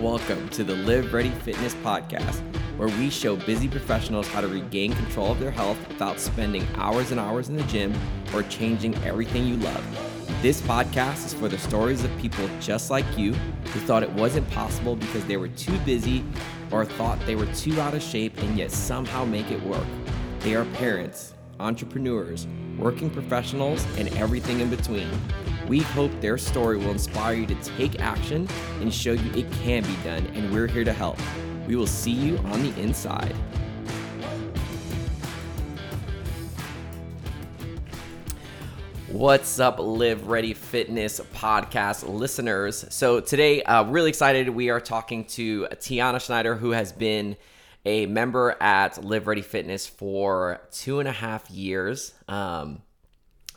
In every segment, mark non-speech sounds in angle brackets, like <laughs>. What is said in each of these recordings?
Welcome to the Live Ready Fitness Podcast, where we show busy professionals how to regain control of their health without spending hours and hours in the gym or changing everything you love. This podcast is for the stories of people just like you who thought it wasn't possible because they were too busy or thought they were too out of shape and yet somehow make it work. They are parents, entrepreneurs, working professionals, and everything in between. We hope their story will inspire you to take action and show you it can be done, and we're here to help. We will see you on the inside. What's up, Live Ready Fitness podcast listeners? So, today, uh, really excited. We are talking to Tiana Schneider, who has been a member at Live Ready Fitness for two and a half years. Um,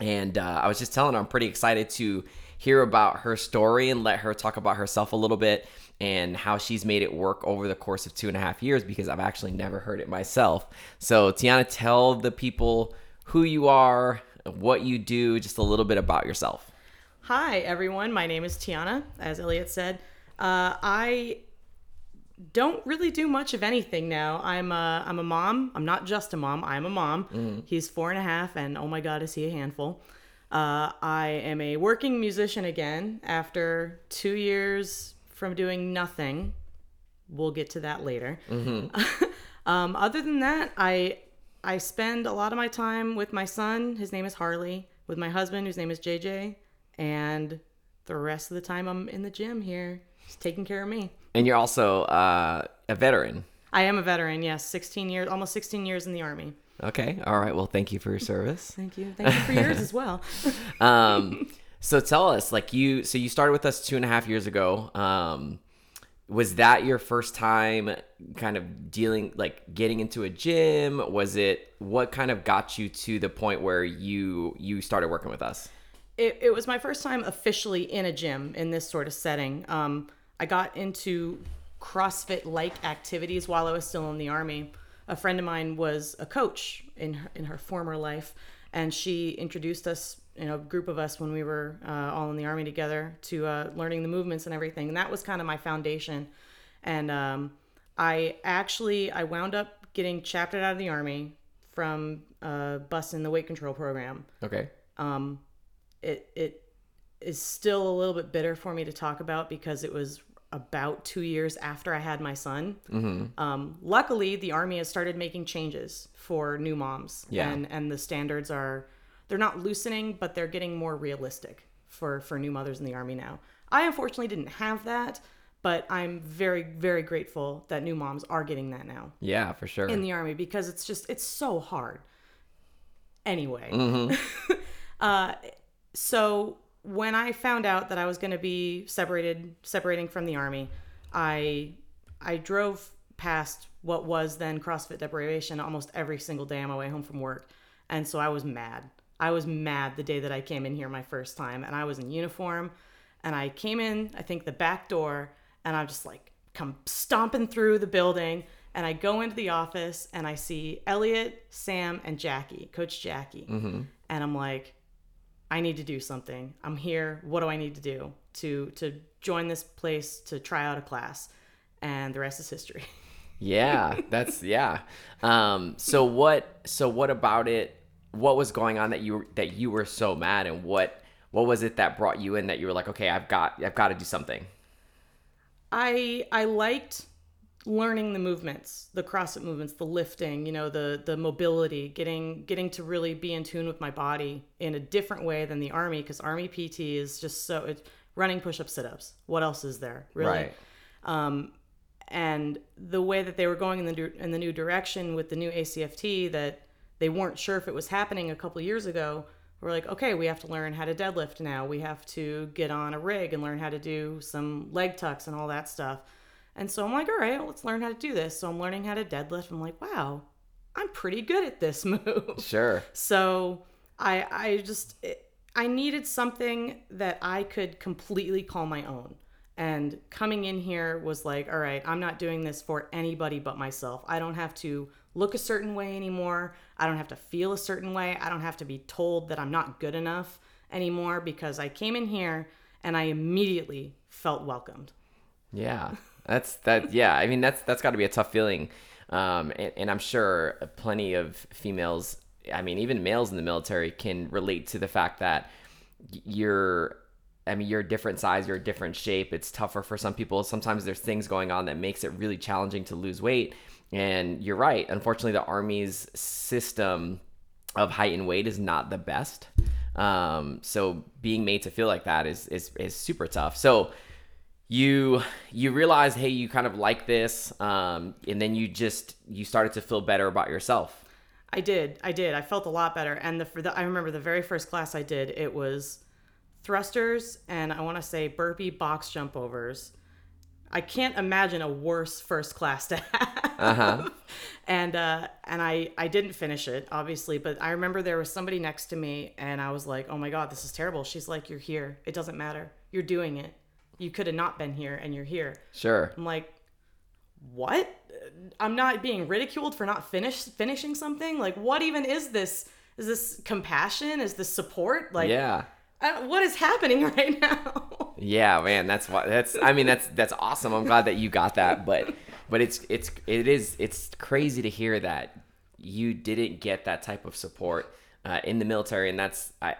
and uh, I was just telling her I'm pretty excited to hear about her story and let her talk about herself a little bit and how she's made it work over the course of two and a half years because I've actually never heard it myself. So, Tiana, tell the people who you are, what you do, just a little bit about yourself. Hi, everyone. My name is Tiana, as Elliot said. Uh, I don't really do much of anything now. I'm a, I'm a mom. I'm not just a mom. I'm a mom. He's four and a half, and oh my God, is he a handful. Uh, I am a working musician again after two years from doing nothing. We'll get to that later. <laughs> um, other than that, I I spend a lot of my time with my son. His name is Harley. With my husband, whose name is JJ, and the rest of the time I'm in the gym here, just taking care of me. And you're also uh, a veteran. I am a veteran, yes, 16 years, almost 16 years in the army. Okay. All right. Well, thank you for your service. <laughs> Thank you. Thank you for yours as well. <laughs> <laughs> um, so tell us, like you, so you started with us two and a half years ago. Um, was that your first time kind of dealing, like getting into a gym? Was it what kind of got you to the point where you you started working with us? It, it was my first time officially in a gym in this sort of setting. Um, I got into CrossFit like activities while I was still in the army. A friend of mine was a coach in her, in her former life, and she introduced us, you know, a group of us when we were uh, all in the army together to uh, learning the movements and everything. And that was kind of my foundation. And um, I actually I wound up getting chaptered out of the army from uh, busting the weight control program Okay. um, it it is still a little bit bitter for me to talk about because it was about two years after I had my son. Um, luckily, the army has started making changes for new moms, Yeah. and and the standards are they're not loosening, but they're getting more realistic for for new mothers in the army now. I unfortunately didn't have that, but I'm very very grateful that new moms are getting that now Yeah, for sure. in the army because it's just it's so hard anyway <laughs> uh, so when i found out that i was going to be separated separating from the army i i drove past what was then crossfit deprivation almost every single day on my way home from work. And so i was mad. I was mad the day that i came in here my first time. And i was in uniform. And i came in i think the back door and i'm just like come stomping through the building. And I go into the office and I see Elliot, Sam, and Jackie, Coach Jackie. Mm-hmm. And I'm like, I need to do something. I'm here. What do I need to do to to join this place to try out a class? And the rest is history. <laughs> Yeah, that's yeah. Um, so what? So what about it? What was going on that you that you were so mad, and what what was it that brought you in that you were like, okay, I've got I've got to do something. I I liked learning the movements, the CrossFit movements, the lifting, you know, the the mobility, getting getting to really be in tune with my body in a different way than the army because army PT is just so it's running push-ups, sit-ups. What else is there? Really? Right. Um, and the way that they were going in the in the new direction with the new ACFT that they weren't sure if it was happening a couple of years ago. We're like, okay, we have to learn how to deadlift now. We have to get on a rig and learn how to do some leg tucks and all that stuff. And so I'm like, all right, let's learn how to do this. So I'm learning how to deadlift. I'm like, wow, I'm pretty good at this <laughs> move. Sure. So I I just it, I needed something that I could completely call my own. And coming in here was like, all right, I'm not doing this for anybody but myself. I don't have to look a certain way anymore. I don't have to feel a certain way. I don't have to be told that I'm not good enough anymore because I came in here and I immediately felt welcomed. Yeah. That's that. Yeah, I mean that's that's got to be a tough feeling, um, and, and I'm sure plenty of females. I mean, even males in the military can relate to the fact that you're. I mean, you're a different size, you're a different shape. It's tougher for some people. Sometimes there's things going on that makes it really challenging to lose weight. And you're right. Unfortunately, the Army's system of height and weight is not the best. Um, so being made to feel like that is is is super tough. So you you realize hey you kind of like this um, and then you just you started to feel better about yourself. I did i did. I felt a lot better. And the, the i remember the very first class i did it was thrusters and i want to say burpee box jump overs. I can't imagine a worse first class to <laughs> have. Uh-huh. and uh, and i i didn't finish it obviously but i remember there was somebody next to me and i was like oh my god this is terrible. She's like you're here. It doesn't matter. You're doing it you could have not been here and you're here. Sure. I'm like, what? I'm not being ridiculed for not finish finishing something. Like, what even is this? Is this compassion? Is this support? Like, yeah. what is happening <laughs> right now? yeah, man, that's why. That's. I mean, that's that's awesome. I'm glad that you got that, but but it's it's it is it's crazy to hear that you didn't get that type of support uh, in the military, and that's I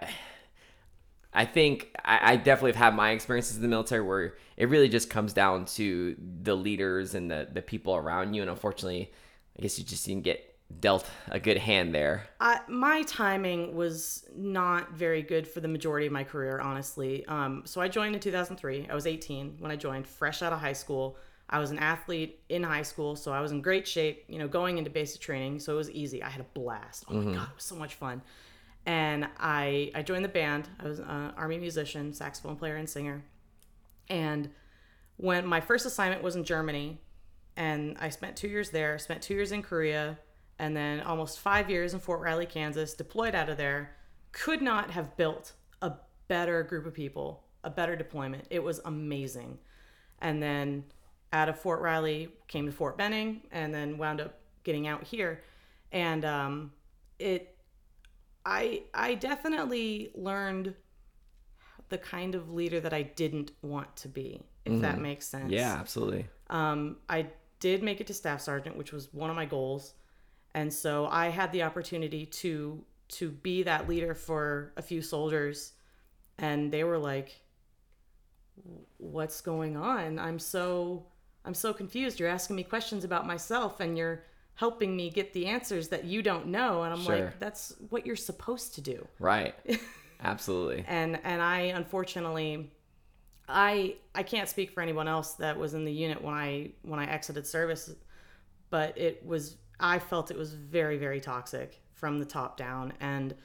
I think I, I, definitely have had my experiences in the military where it really just comes down to the leaders and the, the people around you. And unfortunately, I guess you just didn't get dealt a good hand there. Uh, my timing was not very good for the majority of my career, honestly. Um, so I joined in 2003. I was 18 when I joined, fresh out of high school. I was an athlete in high school, so I was in great shape, you know, going into basic training. So it was easy. I had a blast. Oh my mm-hmm. God, it was so much fun and I I joined the band. I was an army musician, saxophone player, and singer. And when my first assignment was in Germany, and I spent two years there, spent two years in Korea, and then almost five years in Fort Riley, Kansas, deployed out of there. Could not have built a better group of people, a better deployment. It was amazing. And then out of Fort Riley, came to Fort Benning, and then wound up getting out here. And um, it I I definitely learned the kind of leader that I didn't want to be, if mm-hmm. that makes sense. Yeah, absolutely. Um, I did make it to staff sergeant, which was one of my goals, and so I had the opportunity to to be that leader for a few soldiers, and they were like, "What's going on? I'm so I'm so confused. You're asking me questions about myself, and you're." Helping me get the answers that you don't know and i'm sure. like that's what you're supposed to do. Right. <laughs> Absolutely. And and i unfortunately i i can't speak for anyone else that was in the unit when i when i exited service but it was i felt it was very very toxic from the top down and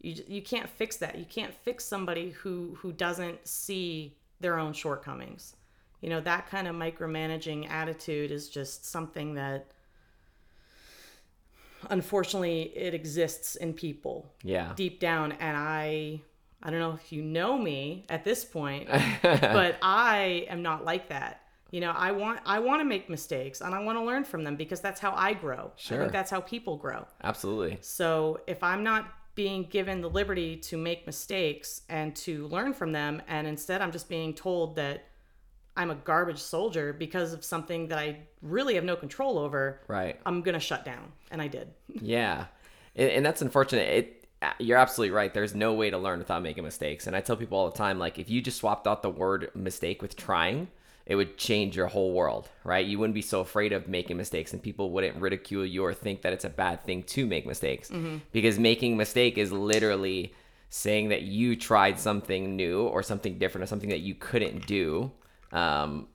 you you can't fix that. You can't fix somebody who who doesn't see their own shortcomings. You know that kind of micromanaging attitude is just something that unfortunately it exists in people yeah. deep down and i i don't know if you know me at this point <laughs> but i am not like that. You know i want i want to make mistakes and i want to learn from them because that's how i grow. Sure. i think that's how people grow. Absolutely. So if i'm not being given the liberty to make mistakes and to learn from them and instead i'm just being told that I'm a garbage soldier because of something that I really have no control over, right? I'm gonna shut down, and I did. <laughs> yeah, and, and that's unfortunate. It, you're absolutely right. There's no way to learn without making mistakes, and I tell people all the time, like if you just swapped out the word mistake with trying, it would change your whole world, right? You wouldn't be so afraid of making mistakes, and people wouldn't ridicule you or think that it's a bad thing to make mistakes, mm-hmm. because making mistake is literally saying that you tried something new or something different or something that you couldn't do um,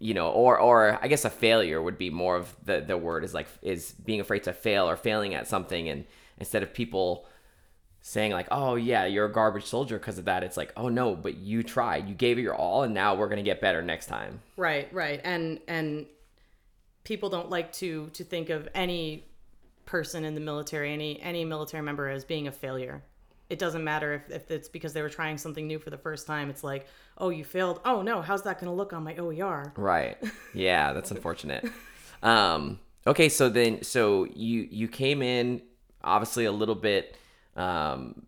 you know, or or I guess a failure would be more of the the word is like is being afraid to fail or failing at something, and instead of people saying like, oh yeah, you're a garbage soldier because of that, it's like, oh no, but you tried, you gave it your all, and now we're gonna get better next time. Right, right, and and people don't like to to think of any person in the military, any any military member as being a failure it doesn't matter if, if it's because they were trying something new for the first time. It's like, oh, you failed. Oh no, how's that going to look on my OER? Right. Yeah, that's <laughs> unfortunate. um, okay, so then, so you you came in obviously a little bit um,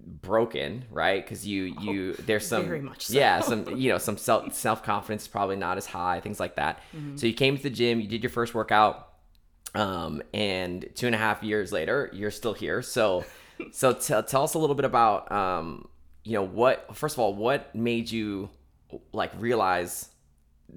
broken, right? Because you you there's some very much so. yeah some <laughs> you know some self self confidence probably not as high, things like that. So you came to the gym, you did your first workout, um, and two and a half years later, you're still here. So <laughs> so tell tell us a little bit about um, you know what first of all what made you like realize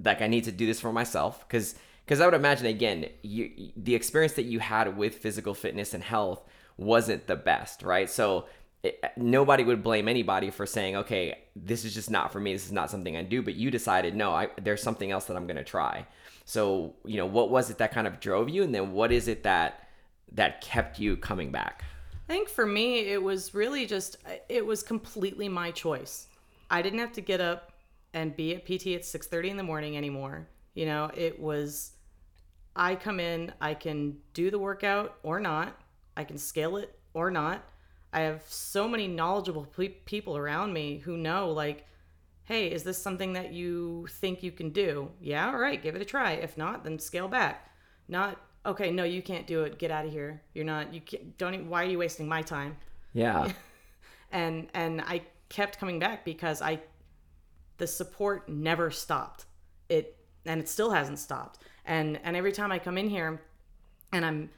like I need to do this for myself? Because because I would imagine again you the experience that you had with physical fitness and health wasn't the best right? So it, nobody would blame anybody for saying okay this is just not for me. This is not something I do. But you decided no I there's something else that I'm gonna try. So you know what was it that kind of drove you? And then what is it that that kept you coming back I think for me, it was really just, it was completely my choice. I didn't have to get up and be at PT at 6.30 in the morning anymore. You know, it was, I come in, I can do the workout or not. I can scale it or not. I have so many knowledgeable pe- people around me who know, like, hey, is this something that you think you can do? Yeah, all right, give it a try. If not, then scale back. Not, okay, no, you can't do it. Get out of here. You're not, you can't, don't, even, why are you wasting my time? yeah <laughs> And, and I kept coming back because I, the support never stopped. It, and it still hasn't stopped. And, and every time I come in here and I'm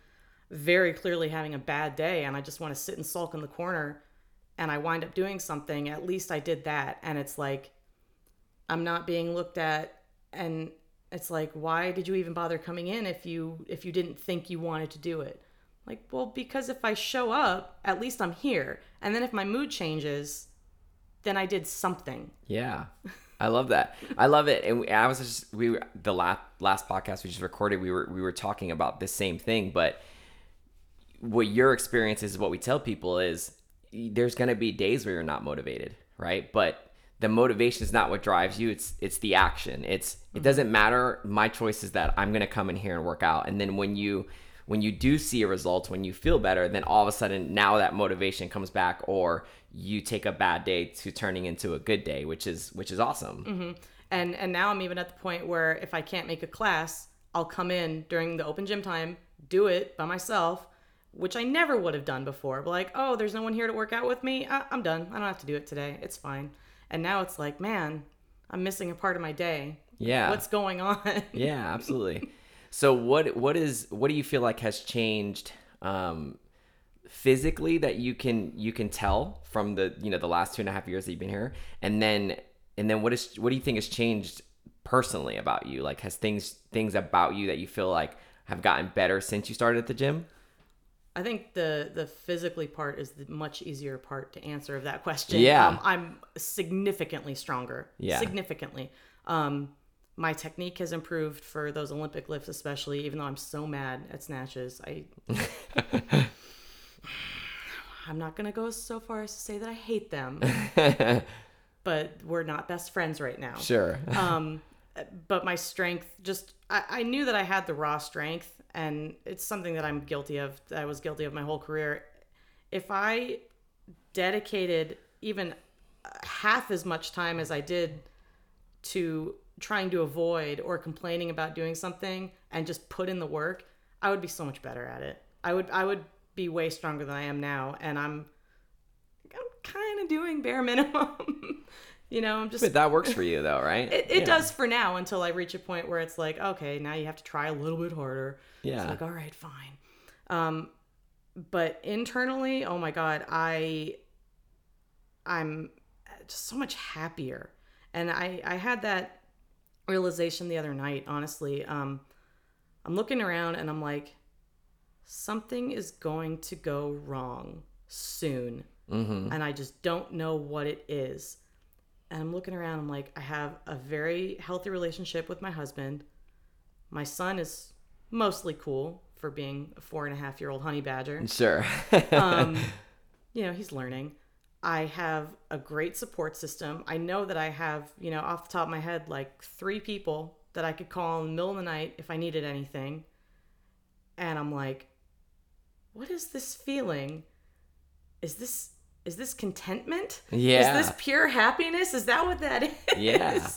very clearly having a bad day and I just want to sit and sulk in the corner and I wind up doing something, at least I did that. And it's like, I'm not being looked at and it's like why did you even bother coming in if you if you didn't think you wanted to do it like well because if i show up at least i'm here and then if my mood changes then i did something Yeah, I love that. I love it. And I was just we were the last last podcast we just recorded. We were we were talking about the same thing, but what your experience is what we tell people is there's going to be days where you're not motivated, right? But the motivation is not what drives you. It's it's the action. It's it mm-hmm. doesn't matter. My choice is that I'm going to come in here and work out. And then when you when you do see a result, when you feel better, then all of a sudden now that motivation comes back, or you take a bad day to turning into a good day, which is which is awesome. Mm-hmm. and and now i'm even at the point where if i can't make a class i'll come in during the open gym time do it by myself which i never would have done before but like oh there's no one here to work out with me I- i'm done i don't have to do it today it's fine and now it's like man i'm missing a part of my day Yeah. what's going on <laughs> Yeah, absolutely. so what what is what do you feel like has changed um, physically that you can you can tell from the you know the last two and a half years that you've been here, and then and then what is what do you think has changed personally about you? Like has things things about you that you feel like have gotten better since you started at the gym? I think the the physically part is the much easier part to answer of that question. Yeah. um, I'm significantly stronger. Yeah. significantly. Um, my technique has improved for those Olympic lifts, especially. Even though I'm so mad at snatches, I. <laughs> I'm not gonna go so far as to say that I hate them, <laughs> but we're not best friends right now Sure. um but my strength just I, I knew that i had the raw strength and it's something that i'm guilty of i was guilty of my whole career. If i dedicated even half as much time as i did to trying to avoid or complaining about doing something and just put in the work i would be so much better at it. I would i would be way stronger than i am now and i'm i'm kind of doing bare minimum <laughs> you know i'm just but that works for you though, right? it, it Yeah. does for now until I reach a point where it's like, okay, now you have to try a little bit harder. Yeah. It's like, all right, fine. Um, but internally, oh my god, I, I'm just so much happier, and I I had that realization the other night. Honestly, um, I'm looking around and I'm like, something is going to go wrong soon, Mm-hmm. and I just don't know what it is and I'm looking around. I'm like, I have a very healthy relationship with my husband. My son is mostly cool for being a four and a half year old honey badger. Sure. <laughs> Um, you know, he's learning. I have a great support system. I know that I have, you know, off the top of my head, like three people that I could call in the middle of the night if I needed anything. And I'm like, what is this feeling? Is this is this contentment? Yeah. Is this pure happiness? Is that what that <laughs> is? Yeah.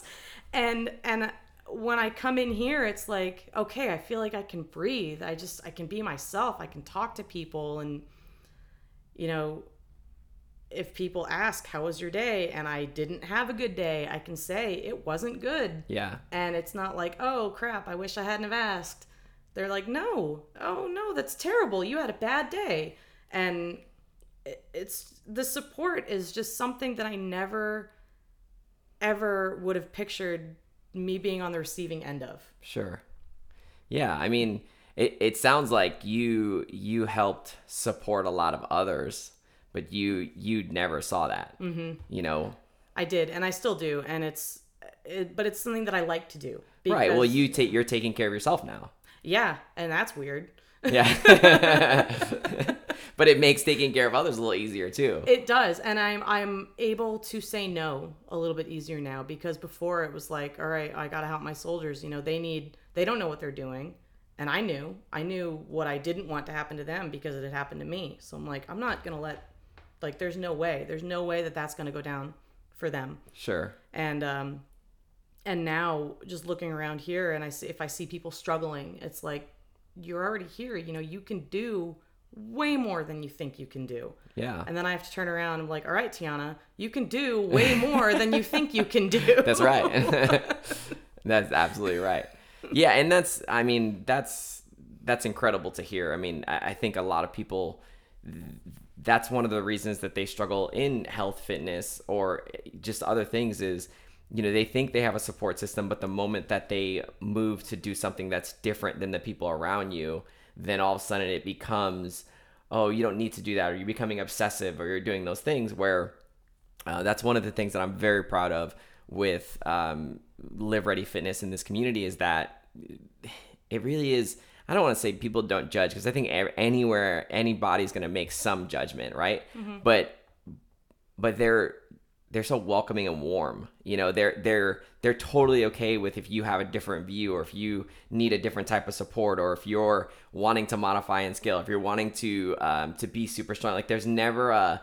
And and when I come in here, it's like, okay, I feel like I can breathe. I just I can be myself. I can talk to people and you know if people ask how was your day and I didn't have a good day, I can say it wasn't good. Yeah. And it's not like, "Oh crap, I wish I hadn't have asked." They're like, "No. Oh no, that's terrible. You had a bad day." And it's the support is just something that I never ever would have pictured me being on the receiving end of. Sure. Yeah, I mean, it, it sounds like you you helped support a lot of others, but you you never saw that. Mm-hmm. You know, I did, and I still do, and it's, it, but it's something that I like to do. right? Well, you take you're taking care of yourself now. yeah, and that's weird. Yeah. <laughs> <laughs> but it makes taking care of others a little easier too. It does, and I'm I'm able to say no a little bit easier now because before it was like, all right, I gotta help my soldiers. You know, they need, they don't know what they're doing, and I knew, I knew what I didn't want to happen to them because it had happened to me. So I'm like, I'm not gonna let, like, there's no way, there's no way that that's gonna go down for them. Sure. and um and now just looking around here and i see if i see people struggling it's like you're already here you know you can do way more than you think you can do Yeah. and then i have to turn around and I'm like all right tiana you can do way <laughs> more than you think you can do That's right. <laughs> that's absolutely right. Yeah, and that's I mean that's that's incredible to hear. I mean, I, I think a lot of people that's one of the reasons that they struggle in health, fitness, or just other things is you know they think they have a support system, but the moment that they move to do something that's different than the people around you, then all of a sudden it becomes oh you don't need to do that, or you're becoming obsessive, or you're doing those things where uh, that's one of the things that I'm very proud of with um, Live Ready Fitness in this community is that it really is. I don't want to say people don't judge because I think anywhere anybody's going to make some judgment, right? But but they're they're so welcoming and warm. You know, they're they're they're totally okay with if you have a different view or if you need a different type of support or if you're wanting to modify and scale, if you're wanting to um, to be super strong. Like there's never a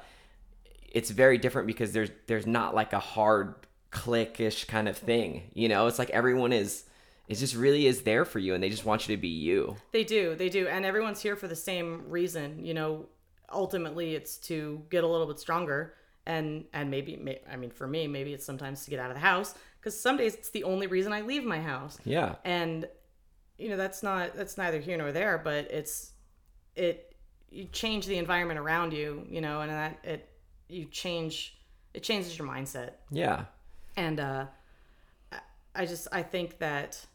it's very different because there's there's not like a hard click-ish kind of thing. You know, it's like everyone is it just really is there for you and they just want you to be you. They do, they do, and everyone's here for the same reason. You know, ultimately, it's to get a little bit stronger, and and maybe, may, I mean, for me, maybe it's sometimes to get out of the house because some days it's the only reason I leave my house, Yeah. and you know that's not that's neither here nor there, but it's it you change the environment around you, you know, and that it you change it changes your mindset Yeah. and uh I- i just i think that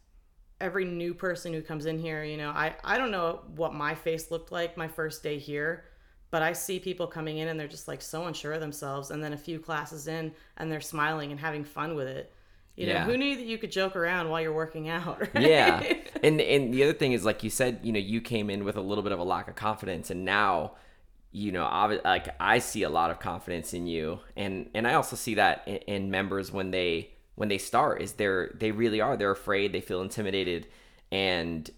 every new person who comes in here you know i i don't know what my face looked like my first day here but i see people coming in and they're just like so unsure of themselves and then a few classes in and they're smiling and having fun with it you know Yeah. who knew that you could joke around while you're working out <laughs> right? yeah and and the other thing is like you said you know you came in with a little bit of a lack of confidence and now you know obvi- like i see a lot of confidence in you and and i also see that in, in members when they when they start is they're they really are they're afraid they feel intimidated and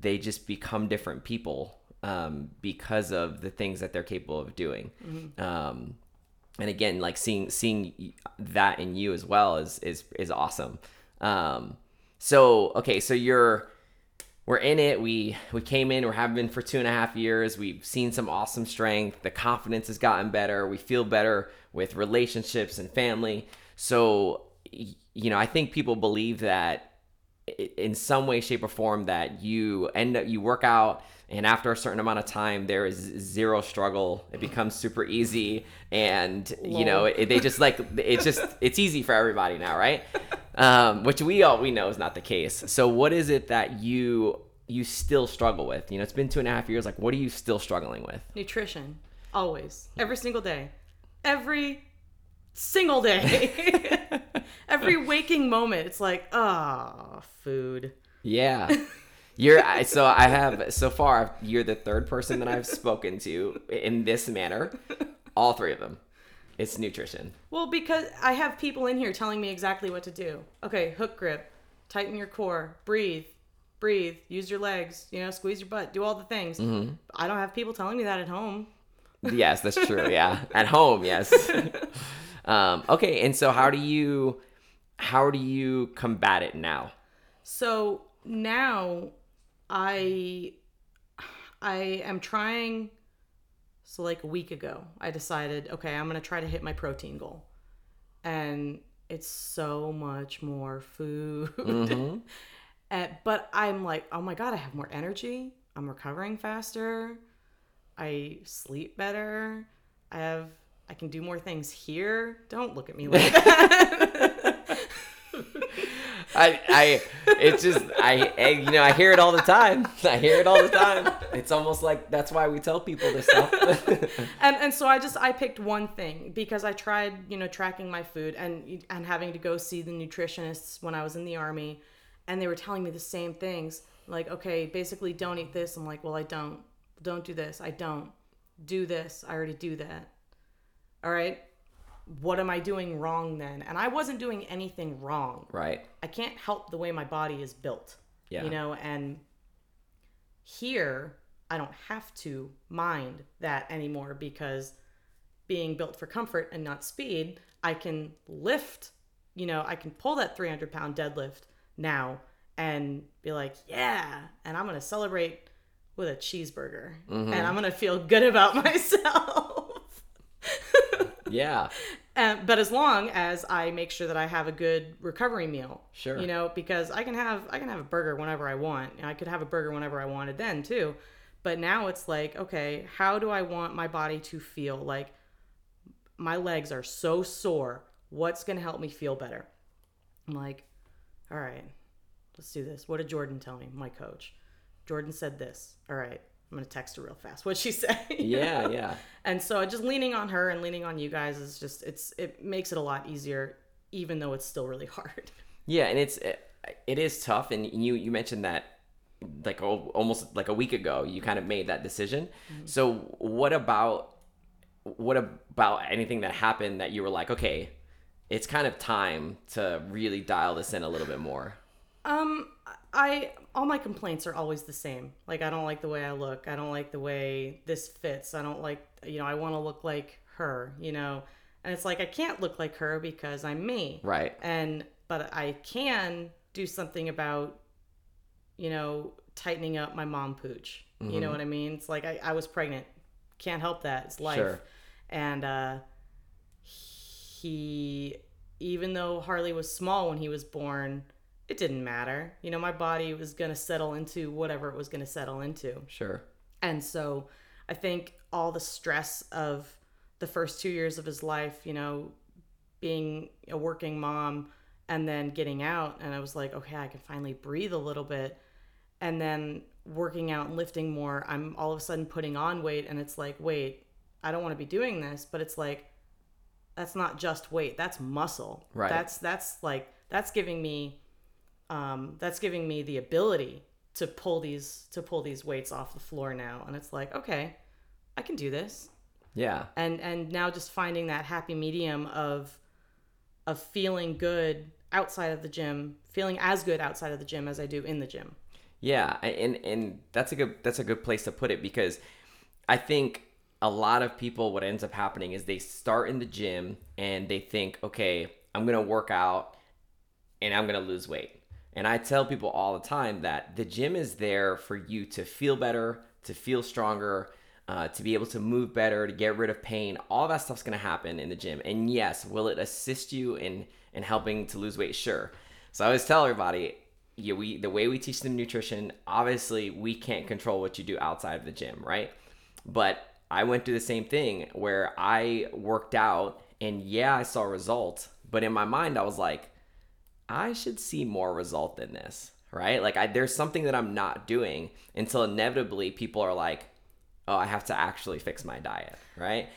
they just become different people um, because of the things that they're capable of doing. Um, and again like seeing seeing that in you as well is is is awesome. Um so okay so you're we're in it. We we came in. We have been for two and a half years. We've seen some awesome strength. The confidence has gotten better. We feel better with relationships and family. So you know i think people believe that in some way shape or form that you end up you work out and after a certain amount of time there is zero struggle. It becomes super easy. And you know it, they just like it's just <laughs> it's easy for everybody now right? Um, which we all we know is not the case. So what is it that you you still struggle with? You know it's been two and a half years. Like what are you still struggling with? Nutrition. Always. Every single day. Every single day. <laughs> <laughs> Every waking moment. It's like ah food. Yeah. You're I- so I have so far you're the third person that I've spoken to in this manner. All three of them. It's nutrition. Well, because I have people in here telling me exactly what to do. Okay, hook grip, tighten your core, breathe, breathe, use your legs, you know, squeeze your butt, do all the things. I don't have people telling me that at home. Yes, that's true. Yeah. <laughs> At home, yes. um, okay, and so how do you how do you combat it now? So now I I am trying So like a week ago, I decided, okay, I'm gonna try to hit my protein goal, and it's so much more food. Mm-hmm. <laughs> And- but I'm like, oh my god, I have more energy. I'm recovering faster. I sleep better. I have. I can do more things here. Don't look at me like <laughs> that. <laughs> I, I, it's just, I, I, you know, I hear it all the time. I hear it all the time. It's almost like that's why we tell people this stuff. <laughs> and and so I just I picked one thing because I tried you know tracking my food and and having to go see the nutritionists when I was in the army, and they were telling me the same things like okay basically don't eat this. I'm like well I don't don't do this I don't do this I already do that. All right, what am I doing wrong then? And I wasn't doing anything wrong. right. I can't help the way my body is built. Yeah. You know, and here I don't have to mind that anymore because being built for comfort and not speed, I can lift, you know, I can pull that 300 pound deadlift now and be like, yeah, and I'm going to celebrate with a cheeseburger mm-hmm. and I'm going to feel good about <laughs> myself. Yeah. Uh, <laughs> but as long as I make sure that I have a good recovery meal, Sure. you know, because I can have I can have a burger whenever I want. I could have a burger whenever I wanted then too. But now it's like, okay, how do I want my body to feel? Like my legs are so sore. What's gonna help me feel better? I'm like, all right, let's do this. What did Jordan tell me? My coach. Jordan said this. All right, I'm gonna text her real fast. What'd she <laughs> say? Yeah. Yeah. And so just leaning on her and leaning on you guys is just it's it makes it a lot easier, even though it's still really <laughs> hard. Yeah, and it's it, it is tough, and you you mentioned that like al- almost like a week ago you kind of made that decision. So what about what about anything that happened that you were like, okay, it's kind of time to really dial this in a little bit more. Um, I all my complaints are always the same. Like I don't like the way I look. I don't like the way this fits. I don't like you know I want to look like her. You know, and it's like I can't look like her because I'm me. Right. And but I can do something about you know tightening up my mom pooch. You know what I mean? It's like I, I was pregnant. Can't help that. It's life. Sure. And uh he even though Harley was small when he was born, it didn't matter. You know, my body was going to settle into whatever it was going to settle into. Sure. And so I think all the stress of the first two years of his life, you know, being a working mom and then getting out, and I was like, okay, I can finally breathe a little bit. And then working out and lifting more, I'm all of a sudden putting on weight, and it's like, wait, I don't want to be doing this, but it's like, that's not just weight, that's muscle. Right. That's that's like that's giving me um, that's giving me the ability to pull these to pull these weights off the floor now and it's like okay i can do this Yeah. and and now just finding that happy medium of of feeling good outside of the gym feeling as good outside of the gym as i do in the gym Yeah, and and that's a good that's a good place to put it because I think a lot of people what ends up happening is they start in the gym and they think, okay, I'm gonna work out and I'm gonna lose weight. And I tell people all the time that the gym is there for you to feel better, to feel stronger, uh, to be able to move better, to get rid of pain. All that stuff's gonna happen in the gym. And yes, will it assist you in in helping to lose weight? Sure. So I always tell everybody, yeah, we the way we teach them nutrition, obviously we can't control what you do outside of the gym, right? But I went through the same thing where I worked out and yeah, I saw results, but in my mind I was like, I should see more result than this, right? Like I there's something that I'm not doing until inevitably people are like, oh, I have to actually fix my diet, right?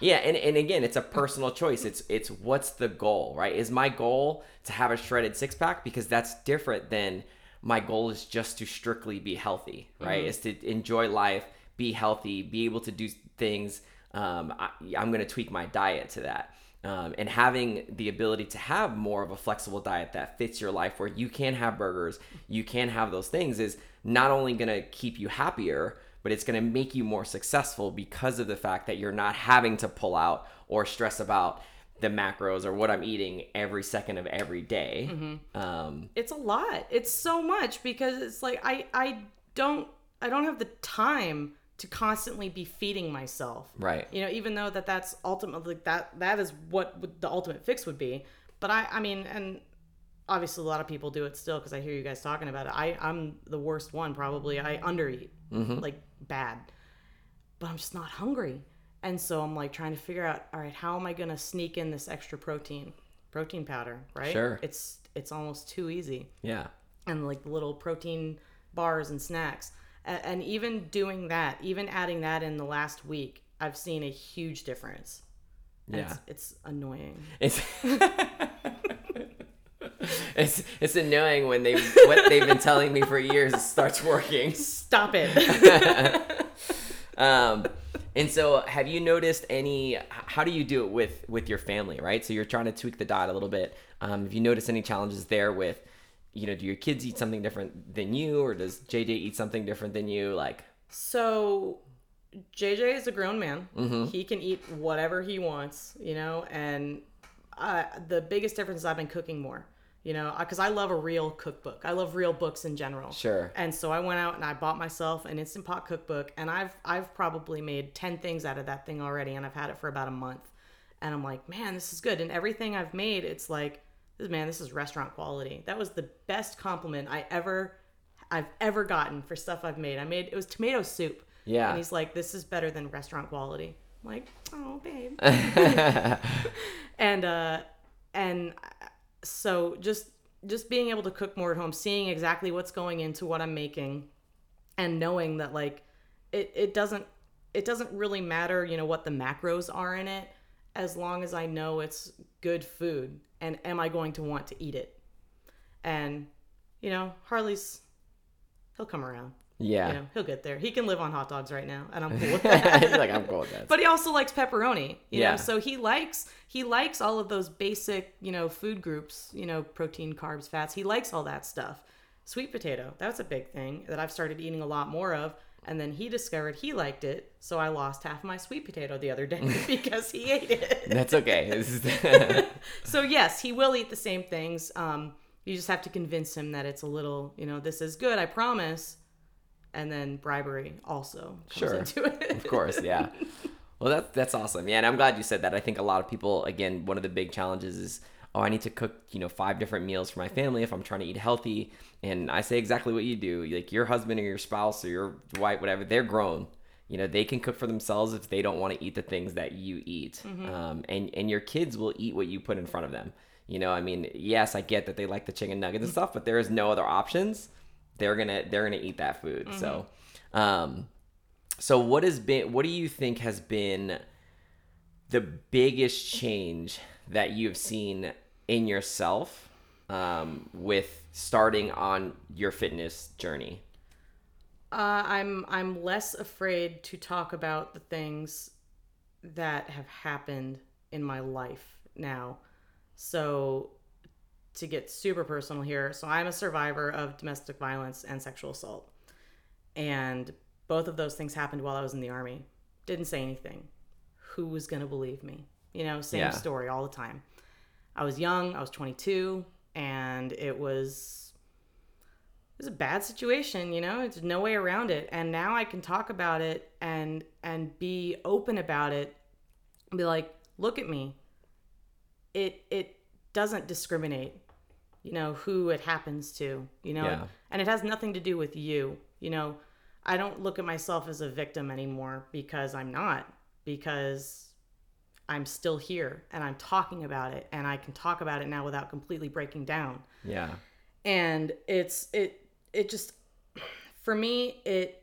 Yeah. yeah and, and again, it's a personal choice. It's it's what's the goal, right? Is my goal to have a shredded six pack because that's different than my goal is just to strictly be healthy, right? Is to enjoy life, be healthy, be able to do things. Um, I, I'm going to tweak my diet to that. Um, and having the ability to have more of a flexible diet that fits your life where you can have burgers, you can have those things is not only going to keep you happier, but it's going to make you more successful because of the fact that you're not having to pull out or stress about the macros or what I'm eating every second of every day. Um, it's a lot it's so much because it's like i i don't i don't have the time to constantly be feeding myself. Right. You know, even though that that's ultimately that that is what would- the ultimate fix would be. But I I mean and obviously a lot of people do it still because I hear you guys talking about it. I I'm the worst one probably. I undereat mm-hmm. like bad, but I'm just not hungry, and so I'm like trying to figure out all right how am I gonna sneak in this extra protein protein powder right? Sure. It's it's almost too easy Yeah. and like the little protein bars and snacks. And, even doing that, even adding that in the last week, I've seen a huge difference. And Yeah. It's, it's annoying. It's <laughs> <laughs> it's it's annoying when they what they've been telling me for years starts working. Stop it. <laughs> Um, and so, have you noticed any? How do you do it with with your family? Right. So you're trying to tweak the diet a little bit. Um, have you noticed any challenges there with, you know, do your kids eat something different than you, or does JJ eat something different than you? Like, so JJ is a grown man. He can eat whatever he wants, you know, and uh, the biggest difference is I've been cooking more. You know, because I love a real cookbook. I love real books in general. Sure. And so I went out and I bought myself an instant pot cookbook, and I've I've probably made ten things out of that thing already, and I've had it for about a month. And I'm like, man, this is good. And everything I've made, it's like, this man, this is restaurant quality. That was the best compliment I ever I've ever gotten for stuff I've made. I made it was tomato soup. Yeah. And he's like, this is better than restaurant quality. I'm like, oh babe. <laughs> <laughs> and uh and so just just being able to cook more at home seeing exactly what's going into what i'm making and knowing that like it, it doesn't it doesn't really matter you know what the macros are in it as long as i know it's good food and am i going to want to eat it? And you know harley's he'll come around. Yeah. you know he'll get there. He can live on hot dogs right now and i'm cool with <laughs> that. He's like, I'm cool with that. but he also likes pepperoni you Yeah. know so he likes he likes all of those basic you know food groups you know protein carbs fats. He likes all that stuff. Sweet potato that's a big thing that i've started eating a lot more of and then he discovered he liked it so i lost half my sweet potato the other day <laughs> because he ate it That's okay. <laughs> <laughs> So yes he will eat the same things um you just have to convince him that it's a little you know this is good i promise and then bribery also comes Sure. into it of course, yeah. Well, that's that's awesome. Yeah, and I'm glad you said that. I think a lot of people, again, one of the big challenges is, oh, I need to cook, you know, five different meals for my family if I'm trying to eat healthy. And I say exactly what you do. Like your husband or your spouse or your wife, whatever, they're grown. You know, they can cook for themselves if they don't want to eat the things that you eat. Um, and and your kids will eat what you put in front of them. You know, I mean, yes, I get that they like the chicken nuggets and stuff, but there is no other options. They're gonna they're gonna eat that food. So, um, so what has been what do you think has been the biggest change that you've seen in yourself um, with starting on your fitness journey? Uh, I'm I'm less afraid to talk about the things that have happened in my life now. So to get super personal here, so I'm a survivor of domestic violence and sexual assault. And both of those things happened while I was in the army. Didn't say anything. Who was going to believe me? You know, same Yeah. story all the time. I was young, I was 22, and it was it was a bad situation, you know. There's no way around it. And now I can talk about it and and be open about it. And be like, look at me. It it doesn't discriminate, you know, who it happens to, you know. Yeah. And it has nothing to do with you, you know. I don't look at myself as a victim anymore because I'm not because I'm still here and I'm talking about it and I can talk about it now without completely breaking down. Yeah. and it's it it just for me it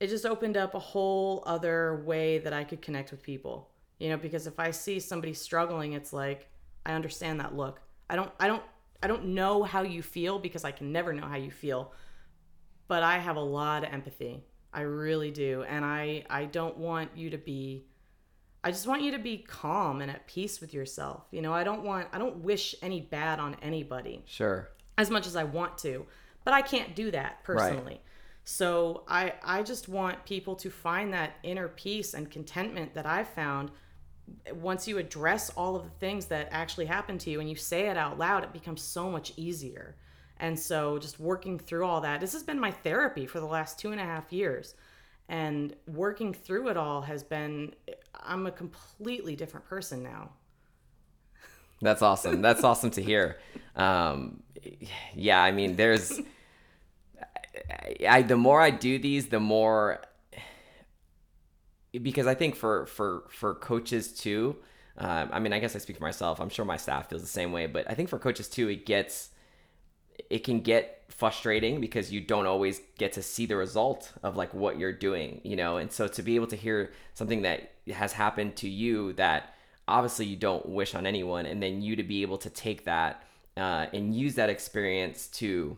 it just opened up a whole other way that I could connect with people you know because if I see somebody struggling it's like I understand that look. I don't I don't I don't know how you feel because I can never know how you feel but I have a lot of empathy. I really do. And I I don't want you to be I just want you to be calm and at peace with yourself. You know, I don't want I don't wish any bad on anybody Sure. as much as I want to, but I can't do that personally. So I I just want people to find that inner peace and contentment that I've found once you address all of the things that actually happen to you and you say it out loud, it becomes so much easier. And so just working through all that, this has been my therapy for the last two and a half years. And working through it all has been, I'm a completely different person now. That's awesome. That's awesome to hear. Um, yeah, I mean, there's, I, the more I do these, the more, because I think for, for, for coaches too, um, I mean, I guess I speak for myself. I'm sure my staff feels the same way, but I think for coaches too, it gets, it can get frustrating because you don't always get to see the result of like what you're doing, you know? And so to be able to hear something that has happened to you that obviously you don't wish on anyone, and then you to be able to take that uh, and use that experience to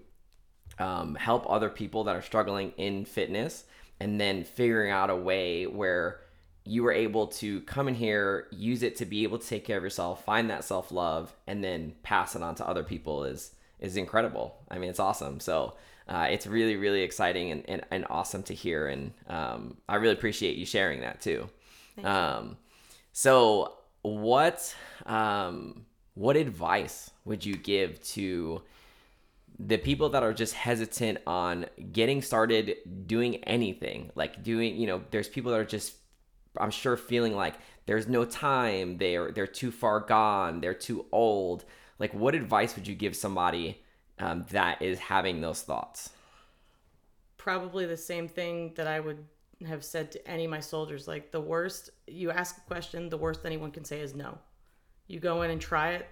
um, help other people that are struggling in fitness, and then figuring out a way where you were able to come in here, use it to be able to take care of yourself, find that self love, and then pass it on to other people is is incredible. I mean, it's awesome. So uh, it's really, really exciting and, and, and awesome to hear. And um, I really appreciate you sharing that too. Um, so what um, what advice would you give to the people that are just hesitant on getting started doing anything like doing you know there's people that are just i'm sure feeling like there's no time they're they're too far gone they're too old like what advice would you give somebody um, that is having those thoughts? Probably the same thing that i would have said to any of my soldiers like the worst you ask a question the worst anyone can say is no. You go in and try it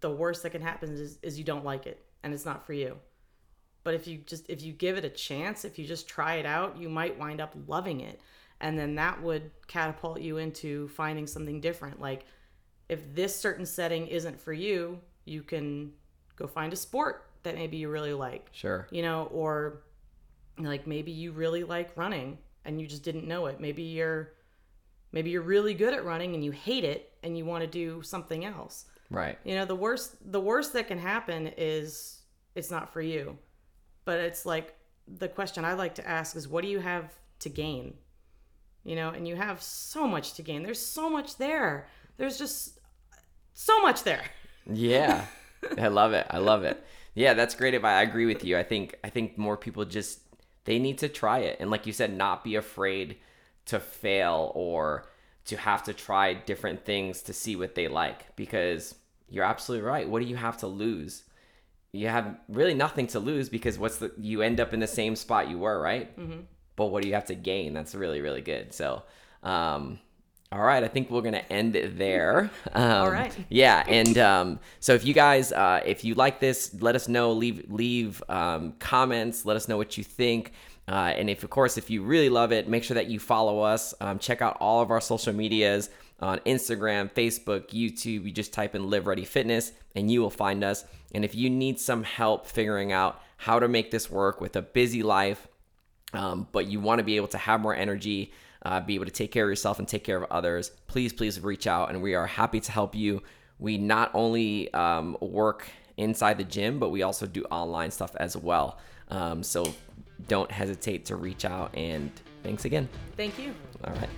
the worst that can happen is, is you don't like it and it's not for you. But if you just if you give it a chance if you just try it out you might wind up loving it. And then that would catapult you into finding something different. Like if this certain setting isn't for you you can go find a sport that maybe you really like. Sure. You know, or like maybe you really like running and you just didn't know it. Maybe you're maybe you're really good at running and you hate it and you want to do something else. Right. You know, the worst the worst that can happen is it's not for you. But it's like the question I like to ask is what do you have to gain? You know, and you have so much to gain. There's so much there. There's just so much there. Yeah. <laughs> I love it. I love it. Yeah, that's great advice. I agree with you. I think I think more people just they need to try it and like you said not be afraid to fail or to have to try different things to see what they like because you're absolutely right. What do you have to lose? You have really nothing to lose because what's the you end up in the same spot you were, right? Mm-hmm. But what do you have to gain? That's really really good. So, um, all right, I think we're gonna end it there. <laughs> Um, All right. Yeah, and um, so if you guys, uh, if you like this, let us know. Leave leave um, comments. Let us know what you think. Uh, and if, of course, if you really love it, make sure that you follow us. Um, check out all of our social medias on Instagram, Facebook, YouTube. You just type in Live Ready Fitness, and you will find us. And if you need some help figuring out how to make this work with a busy life, um, but you want to be able to have more energy uh, be able to take care of yourself and take care of others, please, please reach out and we are happy to help you. We not only um, work inside the gym, but we also do online stuff as well. Um, so don't hesitate to reach out and thanks again. Thank you. All right.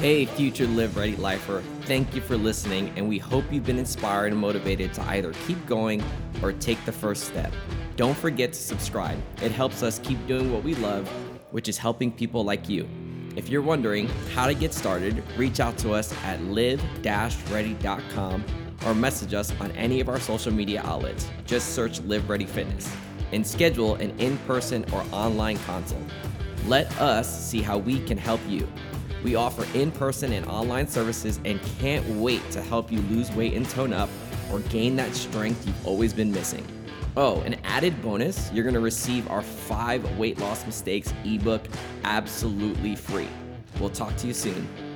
Hey, future Live Ready Lifer, thank you for listening, and we hope you've been inspired and motivated to either keep going or take the first step. Don't forget to subscribe, it helps us keep doing what we love, which is helping people like you. If you're wondering how to get started, reach out to us at live ready.com or message us on any of our social media outlets. Just search Live Ready Fitness and schedule an in person or online consult. Let us see how we can help you. We offer in person and online services and can't wait to help you lose weight and tone up or gain that strength you've always been missing. Oh, an added bonus you're gonna receive our five weight loss mistakes ebook absolutely free. We'll talk to you soon.